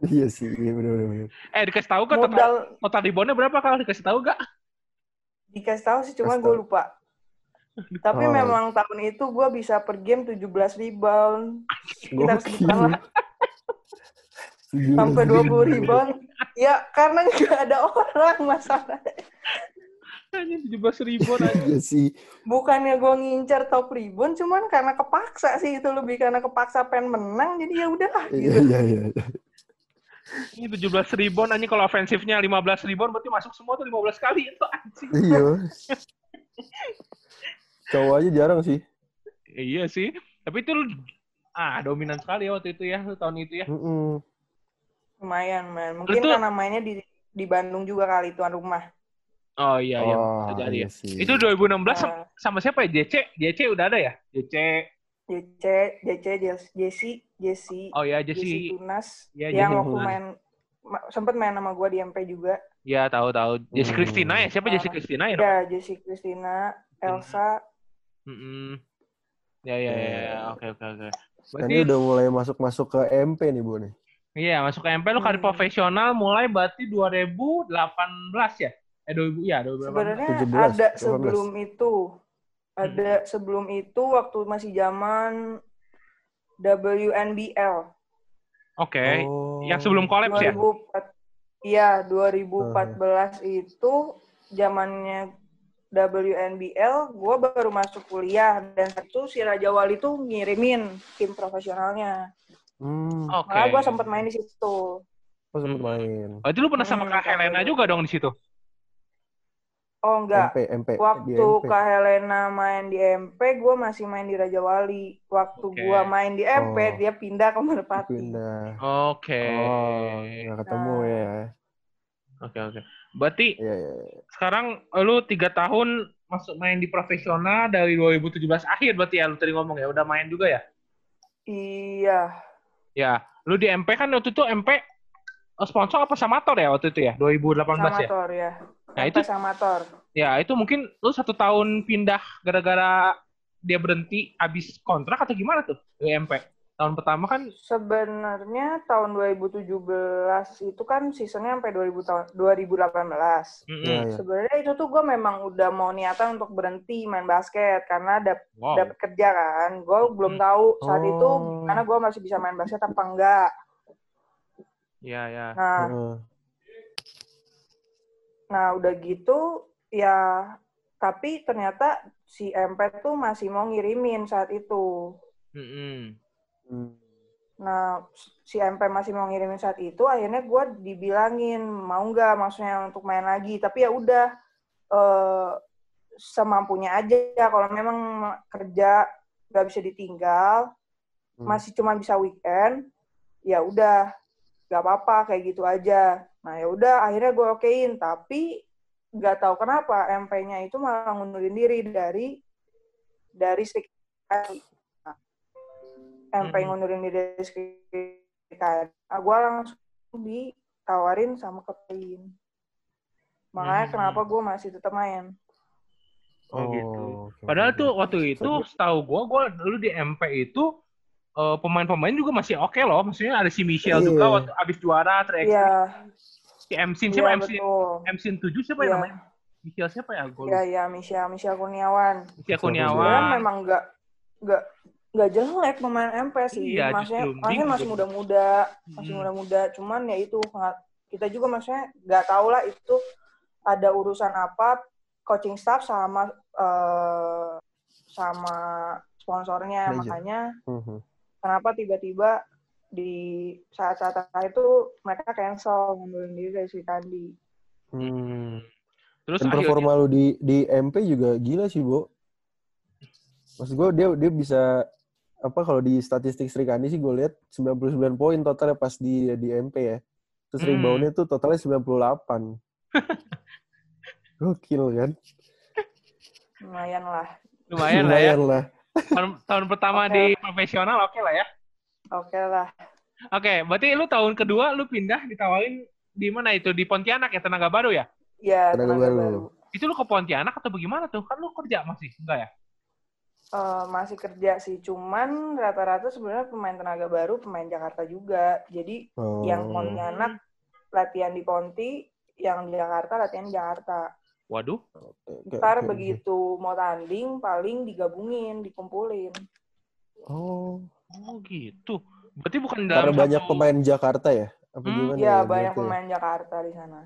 Speaker 2: iya sih, iya benar-benar.
Speaker 1: Eh, dikasih tahu kan total,
Speaker 3: Modal
Speaker 1: total reboundnya berapa kalau dikasih tahu gak?
Speaker 3: dikasih tahu sih cuma gue lupa. Tapi
Speaker 2: Oh.
Speaker 3: memang tahun itu gue bisa per game 17 rebound, sekitar segitu lah. Sampai 20 rebound. Ya karena <laughs> nggak ada orang masalah.
Speaker 1: Hanya 17 rebound aja.
Speaker 2: Iya sih.
Speaker 3: Bukannya gue ngincer top rebound, cuman karena kepaksa sih itu lebih karena kepaksa pengen menang, jadi ya udahlah
Speaker 2: Iya,
Speaker 3: gitu.
Speaker 2: iya, iya.
Speaker 1: Ini 17 rebound anjing kalau ofensifnya 15 rebound berarti masuk semua tuh 15 kali itu anjing.
Speaker 2: Iya. <laughs> Cowok aja jarang sih.
Speaker 1: Iya sih. Tapi itu lu ah dominan sekali ya waktu itu ya tahun itu ya.
Speaker 2: Mm-mm.
Speaker 3: Lumayan, man. Mungkin
Speaker 1: tuh-
Speaker 3: karena mainnya di di Bandung juga kali tuan rumah.
Speaker 1: Oh iya iya.
Speaker 2: Oh,
Speaker 1: bisa jadi ya.
Speaker 2: iya sih.
Speaker 1: Itu 2016 sam-
Speaker 3: Nah,
Speaker 1: sama siapa ya? JC? JC udah ada ya? JC.
Speaker 3: JC, JC, Jesse, Jesse,
Speaker 1: Oh ya
Speaker 3: Jesse
Speaker 1: Jesse.
Speaker 3: Tunas,
Speaker 1: Iya,
Speaker 3: yang
Speaker 1: Jesse
Speaker 3: waktu
Speaker 1: Tunas.
Speaker 3: main ma- sempet main sama gue di MP juga.
Speaker 1: Iya tahu tahu. Jesse
Speaker 2: Hmm.
Speaker 1: Christina ya? Siapa Jesse
Speaker 3: Ah,
Speaker 1: Christina ya?
Speaker 3: Ya, Jesse Christina, Elsa,
Speaker 1: Mm-mm. Ya ya ya. ya. Oke oke oke.
Speaker 2: Nah,
Speaker 1: Berarti
Speaker 2: ini udah mulai masuk-masuk ke MP nih, Bu nih.
Speaker 1: iya masuk ke MP lu karir
Speaker 3: Hmm.
Speaker 1: profesional mulai berarti 2018 ya? Eh 2000 ya 2018.
Speaker 3: Sebenarnya
Speaker 2: 17,
Speaker 3: ada
Speaker 2: 18.
Speaker 3: sebelum itu.
Speaker 1: Hmm.
Speaker 3: Ada sebelum itu waktu masih zaman WNBL.
Speaker 1: Oke.
Speaker 2: Oh.
Speaker 1: Yang sebelum collapse ya?
Speaker 3: 2004 Iya, 2014 itu zamannya WNBL, gue baru masuk kuliah dan itu si Raja Wali tuh ngirimin tim profesionalnya.
Speaker 2: Hmm.
Speaker 1: Oke.
Speaker 3: Malah gue sempet main di situ.
Speaker 2: Oh, sempet main.
Speaker 1: Berarti lu pernah sama
Speaker 3: Hmm,
Speaker 1: Kak Helena juga dong di situ?
Speaker 3: Oh enggak,
Speaker 2: MP, MP.
Speaker 3: waktu
Speaker 2: MP.
Speaker 3: Kak Helena main di MP, gue masih main di Raja Wali. Waktu
Speaker 1: Oke.
Speaker 3: gue main di MP,
Speaker 2: Oh.
Speaker 3: dia pindah ke Merpati.
Speaker 2: Pindah.
Speaker 1: Oke.
Speaker 2: Oh, nggak ketemu
Speaker 3: Nah.
Speaker 2: ya.
Speaker 1: Oke oke. Berarti
Speaker 2: Iya, iya. iya.
Speaker 1: sekarang eh, lu tiga tahun masuk main di profesional dari 2017 akhir berarti ya lu tadi ngomong ya udah main juga ya?
Speaker 3: Iya,
Speaker 1: Ya, lu di MP kan waktu itu MP eh, sponsor apa Samator ya waktu itu ya 2018 ya?
Speaker 3: Samator ya.
Speaker 1: Nah,
Speaker 3: MP
Speaker 1: itu-
Speaker 3: Samator.
Speaker 1: Ya itu mungkin lu satu tahun pindah gara-gara dia berhenti habis kontrak atau gimana tuh di MP? Tahun pertama kan
Speaker 3: Sebenarnya tahun 2017 itu kan seasonnya sampai 2000 tahun 2018.
Speaker 1: mm-mm.
Speaker 2: Iya, iya.
Speaker 3: Sebenarnya itu tuh gue memang udah mau niatan untuk berhenti main basket karena dap
Speaker 1: wow.
Speaker 3: dapet kerja kan. Gue belum
Speaker 1: Hmm.
Speaker 3: tahu saat itu
Speaker 2: Oh.
Speaker 3: karena gue masih bisa main basket apa enggak.
Speaker 1: Ya ya.
Speaker 3: Nah,
Speaker 2: Heeh.
Speaker 3: nah udah gitu ya tapi ternyata si MP tuh masih mau ngirimin saat itu.
Speaker 1: Mm-mm.
Speaker 2: Hmm.
Speaker 3: Nah, si MP masih mau ngirimin saat itu, akhirnya gue dibilangin mau nggak maksudnya untuk main lagi. Tapi ya udah eh, semampunya aja. Kalau memang kerja nggak bisa ditinggal,
Speaker 2: Hmm.
Speaker 3: masih cuma bisa weekend, ya udah nggak apa-apa kayak gitu aja. Nah ya udah akhirnya gue okein. Tapi nggak tahu kenapa MP-nya itu malah ngundurin diri dari dari Sri MP
Speaker 1: Hmm.
Speaker 3: ngundurin diri dari Kandi. Nah, gue langsung ditawarin sama Kepin. Makanya
Speaker 1: Hmm.
Speaker 3: kenapa gue masih tetap main.
Speaker 1: Oh, gitu.
Speaker 2: oke,
Speaker 1: Padahal
Speaker 2: oke.
Speaker 1: tuh waktu itu setahu gua, gua dulu di MP itu eh, pemain-pemain juga masih oke loh. Maksudnya ada si Michelle
Speaker 2: Iya.
Speaker 1: juga waktu abis juara, terus
Speaker 3: Iya,
Speaker 1: si MSIN
Speaker 3: iya
Speaker 1: siapa MSIN
Speaker 3: betul.
Speaker 1: MSIN 7 siapa ya
Speaker 3: Iya.
Speaker 1: namanya? Michelle siapa ya? Gua
Speaker 3: Iya, iya, Michelle, Michelle Kurniawan.
Speaker 1: Michelle
Speaker 2: Michelle
Speaker 3: Sebenarnya
Speaker 1: Kurniawan.
Speaker 3: memang nggak nggak nggak jelek pemain MP sih.
Speaker 1: Iya,
Speaker 3: maksudnya, maksudnya
Speaker 1: mending
Speaker 3: masih muda-muda, masih
Speaker 1: Hmm.
Speaker 3: muda-muda. Cuman ya itu kita juga maksudnya nggak tahu lah itu ada urusan apa coaching staff sama eh, sama sponsornya.
Speaker 2: Manager.
Speaker 3: Makanya
Speaker 2: Mhm.
Speaker 3: kenapa tiba-tiba di saat-saat itu mereka cancel ngundurin diri dari Sri Kandi.
Speaker 2: Hmm.
Speaker 1: Terus
Speaker 2: Dan
Speaker 1: akhirnya
Speaker 2: performa lu di di MP juga gila sih, Bo. Maksud gue dia dia bisa apa kalau di statistik Sri Kandi sih gue lihat 99 poin totalnya pas di di MP ya. Terus
Speaker 1: Hmm.
Speaker 2: reboundnya tuh totalnya 98. <laughs> Gokil kan?
Speaker 3: Lumayan lah.
Speaker 1: lumayan lah ya.
Speaker 2: Lumayan lah.
Speaker 1: Tahun, tahun pertama
Speaker 3: Oke.
Speaker 1: di profesional oke lah ya.
Speaker 3: Oke lah.
Speaker 1: Oke, berarti lu tahun kedua lu pindah ditawarin di mana itu di Pontianak ya Tenaga Baru ya?
Speaker 3: Ya,
Speaker 2: Tenaga
Speaker 3: tenaga
Speaker 2: baru.
Speaker 3: baru.
Speaker 1: Itu lu ke Pontianak atau bagaimana tuh? Kan lu kerja masih enggak ya?
Speaker 3: Eh, masih kerja sih, cuman rata-rata sebenarnya pemain tenaga baru pemain Jakarta juga. Jadi
Speaker 2: Oh.
Speaker 3: yang Pontianak latihan di Ponti, yang di Jakarta latihan di Jakarta.
Speaker 1: Waduh.
Speaker 3: Ntar begitu mau tanding paling digabungin, dikumpulin.
Speaker 2: Oh.
Speaker 1: Oh gitu. Berarti bukan dalam
Speaker 2: Karena banyak
Speaker 1: satu-
Speaker 2: pemain Jakarta ya? Apa
Speaker 1: Hmm,
Speaker 2: gimana
Speaker 3: Iya,
Speaker 2: ya?
Speaker 3: banyak
Speaker 2: berarti ya?
Speaker 3: pemain Jakarta di sana.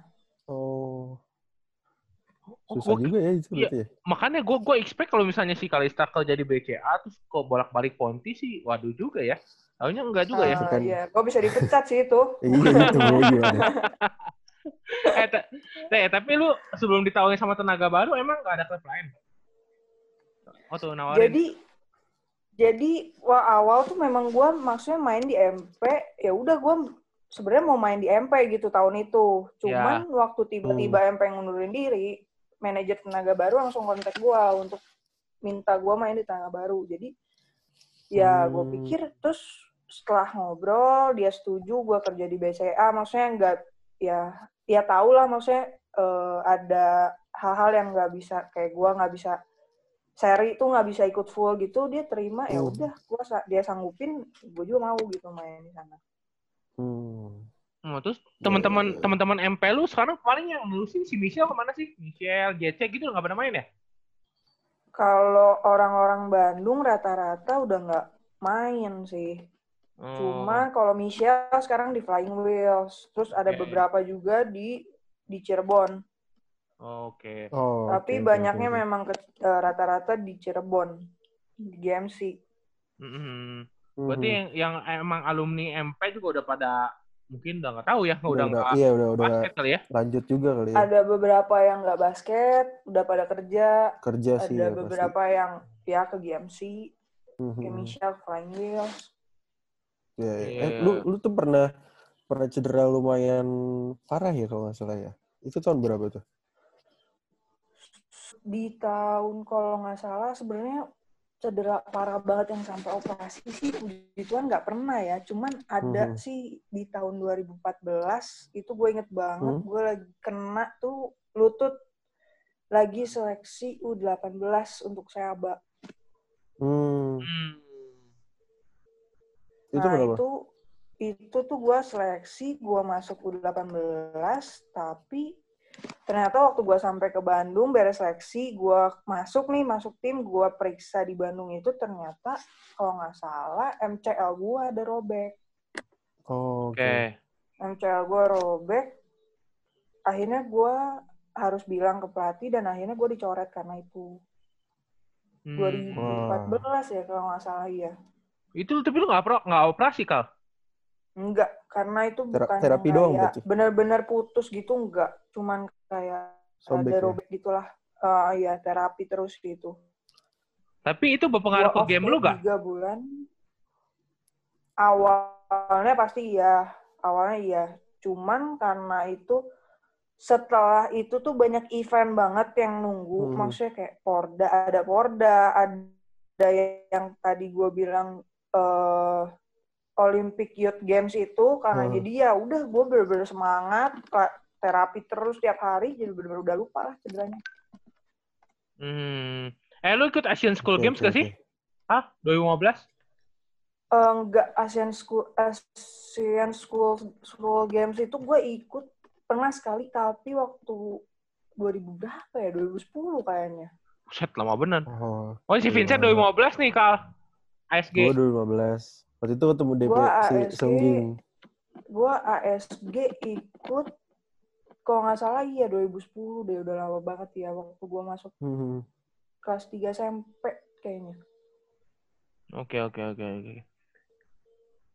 Speaker 2: Susah
Speaker 1: gua-
Speaker 2: juga ya itu
Speaker 1: Iya.
Speaker 2: berarti ya?
Speaker 1: makanya gue gue expect kalau misalnya si Kalista kerja di BCA terus kok bolak-balik Ponti sih, waduh juga ya. Tahunya enggak juga ya.
Speaker 3: Eh,
Speaker 2: Bukan.
Speaker 3: Iya, kok bisa dipecat sih itu. <laughs>
Speaker 2: Iya gitu mau gimana?
Speaker 1: eh, ta- Teh, tapi lu sebelum ditawarin sama tenaga baru emang nggak ada klub lain? Oh tuh nawarin.
Speaker 3: Jadi jadi wah awal tuh memang gue maksudnya main di MP ya udah gue sebenarnya mau main di MP gitu tahun itu cuman waktu tiba-tiba MP ngundurin diri manajer tenaga baru langsung kontak gue untuk minta gue main di tenaga baru jadi ya gue
Speaker 2: Hmm.
Speaker 3: pikir terus setelah ngobrol dia setuju gue kerja di BCA maksudnya nggak ya ya tau lah maksudnya eh, ada hal-hal yang nggak bisa kayak gue nggak bisa seri itu nggak bisa ikut full gitu dia terima ya
Speaker 2: Hmm.
Speaker 3: udah gua sa- dia sanggupin gue juga mau gitu main di sana
Speaker 2: Hmm.
Speaker 1: Oh, terus
Speaker 2: Iya,
Speaker 1: teman-teman
Speaker 2: iya, iya.
Speaker 1: teman-teman MP lu sekarang paling yang lulusin si Michelle ke mana sih? Michelle, JC gitu nggak pernah main ya?
Speaker 3: kalau orang-orang Bandung rata-rata udah nggak main sih
Speaker 1: Oh.
Speaker 3: cuma kalau Michelle sekarang di Flying Wheels terus ada
Speaker 1: Oke.
Speaker 3: beberapa juga di di Cirebon
Speaker 1: Oke.
Speaker 2: Oh,
Speaker 3: tapi
Speaker 2: oke,
Speaker 3: banyaknya
Speaker 2: oke.
Speaker 3: memang ke- eh, rata-rata di Cirebon di GMC
Speaker 1: Mhm. Berarti
Speaker 2: Mhm.
Speaker 1: yang yang emang alumni MP juga udah pada mungkin udah nggak tahu ya, udah
Speaker 2: udah, udah,
Speaker 1: nggak
Speaker 2: iya udah udah
Speaker 1: basket kali ya?
Speaker 2: lanjut juga kali ya.
Speaker 3: ada beberapa yang nggak basket udah pada kerja
Speaker 2: Kerja sih
Speaker 3: ada
Speaker 2: ya
Speaker 3: beberapa yang ya ke GMC
Speaker 2: pasti. Mhm.
Speaker 3: kayak Michelle Flying Wheels
Speaker 2: Iya, iya.
Speaker 1: Iya.
Speaker 2: Eh, lu lu tuh pernah pernah cedera lumayan parah ya kalau nggak salah ya. Itu tahun berapa tuh?
Speaker 3: di tahun kalau nggak salah sebenarnya cedera parah banget yang sampai operasi sih puji Tuhan nggak pernah ya cuman ada
Speaker 2: Mhm.
Speaker 3: sih di tahun 2014 itu gue inget banget
Speaker 2: Hmm.
Speaker 3: gue lagi kena tuh lutut lagi seleksi U18 untuk Seaba
Speaker 2: Hmm.
Speaker 1: Hmm.
Speaker 2: Itu
Speaker 3: nah
Speaker 2: kenapa?
Speaker 3: itu itu tuh gue seleksi gue masuk U18 tapi ternyata waktu gue sampai ke Bandung beres seleksi gue masuk nih masuk tim gue periksa di Bandung itu ternyata kalau nggak salah MCL gue ada robek
Speaker 2: Oh, oke.
Speaker 1: Oke.
Speaker 3: MCL gue robek akhirnya gue harus bilang ke pelatih dan akhirnya gue dicoret karena itu
Speaker 1: Hmm.
Speaker 3: 2014 ya kalau nggak salah ya
Speaker 1: Itu tapi lu nggak pro nggak operasi kal?
Speaker 3: Enggak, karena itu
Speaker 2: Tera-
Speaker 3: bukan
Speaker 2: terapi
Speaker 3: yang
Speaker 2: doang
Speaker 3: kayak
Speaker 2: berarti?
Speaker 3: benar-benar putus gitu enggak, cuman kayak
Speaker 2: Sobek
Speaker 3: ada
Speaker 2: ya?
Speaker 3: robek gitulah. Eh ya terapi terus gitu.
Speaker 1: Tapi itu berpengaruh ke game lu gak?
Speaker 3: Tiga bulan. Awalnya pasti iya, awalnya iya. Cuman karena itu setelah itu tuh banyak event banget yang nunggu,
Speaker 2: Hmm.
Speaker 3: maksudnya kayak Porda, ada Porda, ada yang tadi gue bilang eh Olympic Youth Games itu karena
Speaker 2: Hmm.
Speaker 3: jadi ya udah gue bener-bener semangat terapi terus tiap hari jadi bener-bener udah lupa lah cederanya.
Speaker 1: Hmm. Eh lu ikut Asian School
Speaker 2: Oke,
Speaker 1: Games
Speaker 2: oke,
Speaker 1: gak sih?
Speaker 2: oke.
Speaker 1: Hah? 2015?
Speaker 3: Eh, enggak Asian School Asian School School Games itu gue ikut pernah sekali tapi waktu 2000 berapa ya 2010 kayaknya.
Speaker 1: Buset, lama bener.
Speaker 2: Oh,
Speaker 1: Oh, si Vincent
Speaker 2: Iya.
Speaker 1: 2015 nih, Kal. ASG.
Speaker 2: gue 2015. Waktu itu ketemu DP
Speaker 3: Gua
Speaker 2: si
Speaker 3: ASG.
Speaker 2: Songging.
Speaker 3: Gue ASG ikut kalau nggak salah iya 2010 deh udah lama banget ya waktu gue masuk
Speaker 2: Hmm.
Speaker 3: kelas 3 SMP kayaknya.
Speaker 1: Oke, oke, oke, oke.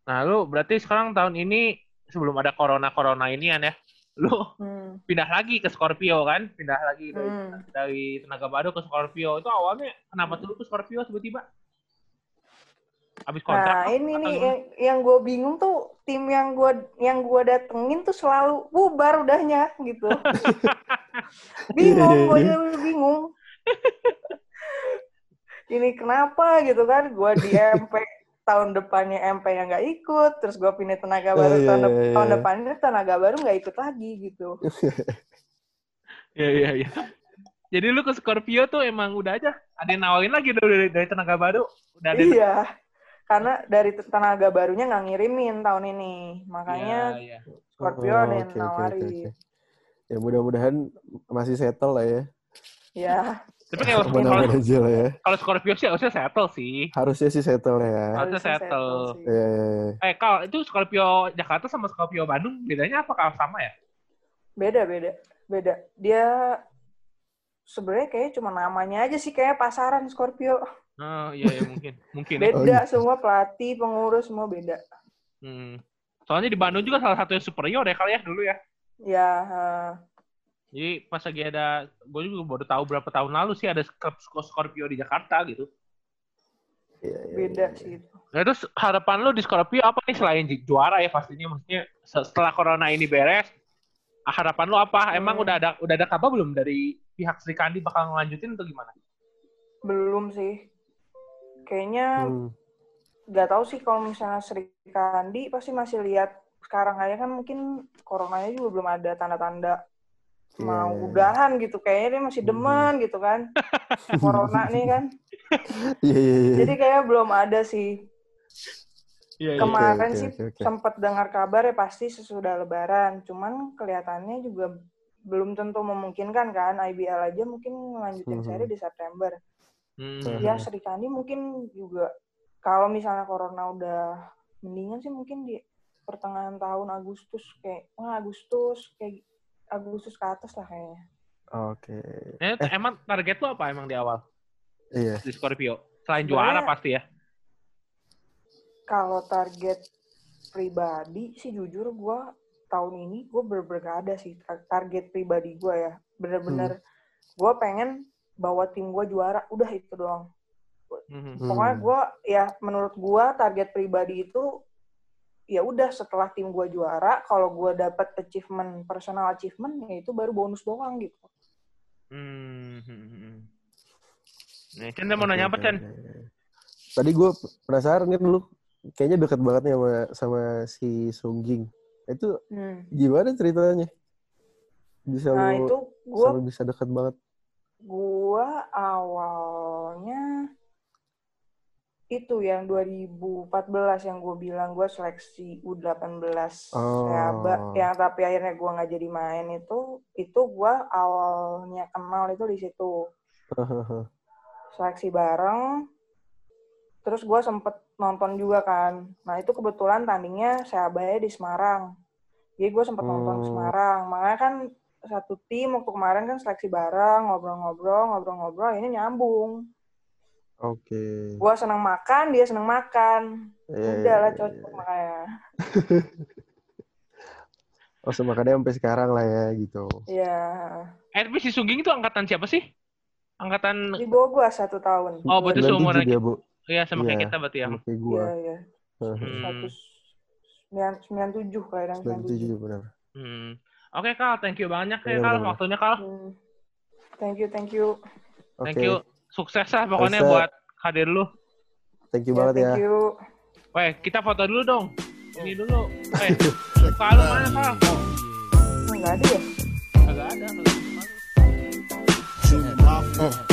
Speaker 1: Nah, lu berarti sekarang tahun ini sebelum ada corona-corona ini ya, lu
Speaker 3: Hmm.
Speaker 1: pindah lagi ke Scorpio kan? Pindah lagi dari,
Speaker 3: Hmm.
Speaker 1: dari Tenaga Baru ke Scorpio. Itu awalnya kenapa tuh lu ke Scorpio tiba-tiba? Habis kontrak?
Speaker 3: Nah ini
Speaker 1: atau
Speaker 3: nih yang, yang gue bingung tuh tim yang gue yang gue datengin tuh selalu bubar udahnya gitu. <laughs> bingung, gue juga bingung. ini kenapa gitu kan? Gue di MP tahun depannya MP yang nggak ikut, terus gue pindah tenaga baru
Speaker 2: Iya,
Speaker 3: tahun,
Speaker 2: iya,
Speaker 3: dep-
Speaker 2: iya,
Speaker 3: tahun
Speaker 2: iya.
Speaker 3: depannya tenaga baru nggak ikut lagi gitu. <laughs>
Speaker 1: Iya, iya, iya. Jadi lu ke Scorpio tuh emang udah aja ada yang nawarin lagi dari, dari Tenaga Baru. Udah ada
Speaker 3: iya, karena dari tenaga barunya nggak ngirimin tahun ini, makanya
Speaker 1: Iya, iya.
Speaker 3: Scorpio
Speaker 2: Oh,
Speaker 3: ada yang
Speaker 2: oke, oke,
Speaker 3: nawarin.
Speaker 2: oke. Ya mudah-mudahan masih settle lah ya.
Speaker 3: Ya,
Speaker 1: Tapi kayak kalau
Speaker 2: Aman-aman aja lah ya.
Speaker 1: kalau Scorpio sih harusnya settle sih.
Speaker 2: Harusnya sih settle ya.
Speaker 1: Harusnya
Speaker 3: harusnya
Speaker 1: settle.
Speaker 2: Ya, ya, ya.
Speaker 1: Eh, Kal, itu Scorpio Jakarta sama Scorpio Bandung bedanya apa Kal? Sama ya?
Speaker 3: Beda, beda, beda. Dia sebenarnya kayaknya cuma namanya aja sih kayak pasaran Scorpio.
Speaker 1: Oh, iya, iya mungkin. Mungkin ya.
Speaker 3: Beda
Speaker 2: Oh, gitu.
Speaker 3: semua pelatih, pengurus semua beda.
Speaker 1: Hmm. Soalnya di Bandung juga salah satu yang superior ya kali ya dulu ya.
Speaker 3: Ya, eh,
Speaker 1: Jadi pas lagi ada, gue juga baru tahu berapa tahun lalu sih ada klub Scorpio di Jakarta gitu.
Speaker 2: Iya, iya,
Speaker 3: beda
Speaker 2: iya.
Speaker 3: sih itu.
Speaker 1: Nah terus harapan lu di Scorpio apa nih selain ju- juara ya pastinya maksudnya se- setelah corona ini beres harapan lu apa? Emang
Speaker 3: Hmm.
Speaker 1: udah ada udah ada kabar belum dari pihak Sri Kandi bakal ngelanjutin atau gimana?
Speaker 3: Belum sih. Kayaknya
Speaker 2: Hmm.
Speaker 3: nggak tahu sih kalau misalnya Sri Kandi pasti masih lihat sekarang aja kan mungkin coronanya juga belum ada tanda-tanda mau
Speaker 2: Iya.
Speaker 3: udahan gitu kayaknya dia masih
Speaker 2: Mhm.
Speaker 3: demen gitu kan <laughs> corona nih kan
Speaker 2: Iya, iya, iya.
Speaker 3: jadi kayaknya belum ada sih
Speaker 1: Iya
Speaker 3: kemarin
Speaker 2: oke,
Speaker 3: sih
Speaker 2: oke, oke.
Speaker 3: sempat dengar kabar ya pasti sesudah lebaran cuman kelihatannya juga belum tentu memungkinkan kan IBL aja mungkin ngelanjutin
Speaker 2: Mhm.
Speaker 3: seri di September
Speaker 1: Hmm.
Speaker 3: ya. Sri Kandi mungkin juga kalau misalnya corona udah mendingan sih mungkin di pertengahan tahun Agustus kayak wah Agustus kayak Agustus ke atas lah kayaknya
Speaker 2: Oke.
Speaker 1: Eh, emang target lu apa emang di awal
Speaker 2: Iya.
Speaker 1: di Scorpio? Selain
Speaker 3: Sebenarnya-
Speaker 1: juara pasti ya.
Speaker 3: kalau target pribadi sih jujur gue tahun ini gue bener-bener gak ada sih tar- target pribadi gue ya bener-bener gue pengen bawa tim gue juara udah itu doang
Speaker 1: Mhm.
Speaker 2: Hmm.
Speaker 3: pokoknya gue ya menurut gue target pribadi itu ya udah setelah tim gue juara kalau gue dapat achievement personal achievement ya itu baru bonus doang gitu
Speaker 1: Hmm. hmm, hmm. Nih, dia mau nanya apa,
Speaker 2: oke. Tadi gue penasaran kan lu kayaknya deket banget nih sama sama si Songjing. Itu
Speaker 3: Hmm.
Speaker 2: gimana ceritanya? Bisa
Speaker 3: nah
Speaker 2: lu
Speaker 3: itu gue
Speaker 2: sampai bisa deket banget.
Speaker 3: Gue awalnya itu yang 2014 yang gue bilang gue seleksi U18
Speaker 2: Oh.
Speaker 3: Seaba, yang tapi akhirnya gue nggak jadi main itu itu gue awalnya kenal itu di situ. <laughs> Seleksi bareng. Terus gue sempet nonton juga kan. Nah itu kebetulan tandingnya Seabaya di Semarang. Jadi gue sempet nonton di
Speaker 2: Hmm.
Speaker 3: Semarang. Makanya kan satu tim waktu kemarin kan seleksi bareng ngobrol-ngobrol ngobrol-ngobrol ini nyambung
Speaker 2: Oke.
Speaker 3: gue seneng makan dia seneng makan
Speaker 2: Iya,
Speaker 3: udah lah
Speaker 2: iya,
Speaker 3: cocok
Speaker 2: iya.
Speaker 3: makanya <laughs>
Speaker 2: Oh, semakannya sampai sekarang lah ya gitu.
Speaker 3: ya
Speaker 1: Eh, tapi si Sungging itu angkatan siapa sih? Angkatan
Speaker 3: di bawah gue satu tahun
Speaker 1: Oh, betul,
Speaker 2: 97
Speaker 1: seumuran
Speaker 2: dia, Bu.
Speaker 1: ya sama kayak
Speaker 2: Iya.
Speaker 1: kita berarti ya.
Speaker 2: Sama kayak gua.
Speaker 3: iya iya
Speaker 1: Hmm.
Speaker 3: satu sembilan sembilan tujuh kayaknya sembilan tujuh
Speaker 2: 97 benar.
Speaker 1: Hmm. Oke, okay, Kal. Thank you banyak ya,
Speaker 2: iya,
Speaker 1: Kal. Waktunya, Kal.
Speaker 3: Hmm. Thank you, thank you.
Speaker 1: Thank you. Sukses lah pokoknya
Speaker 2: Asa.
Speaker 1: buat hadir lu.
Speaker 2: Thank you
Speaker 3: yeah,
Speaker 2: banget thank ya.
Speaker 3: Thank you.
Speaker 1: Weh, kita foto dulu dong. Ini dulu. Weh, <laughs> Kal, lu mana, Kal?
Speaker 3: Enggak ada ya?
Speaker 1: Enggak ada. Enggak ada. Eh.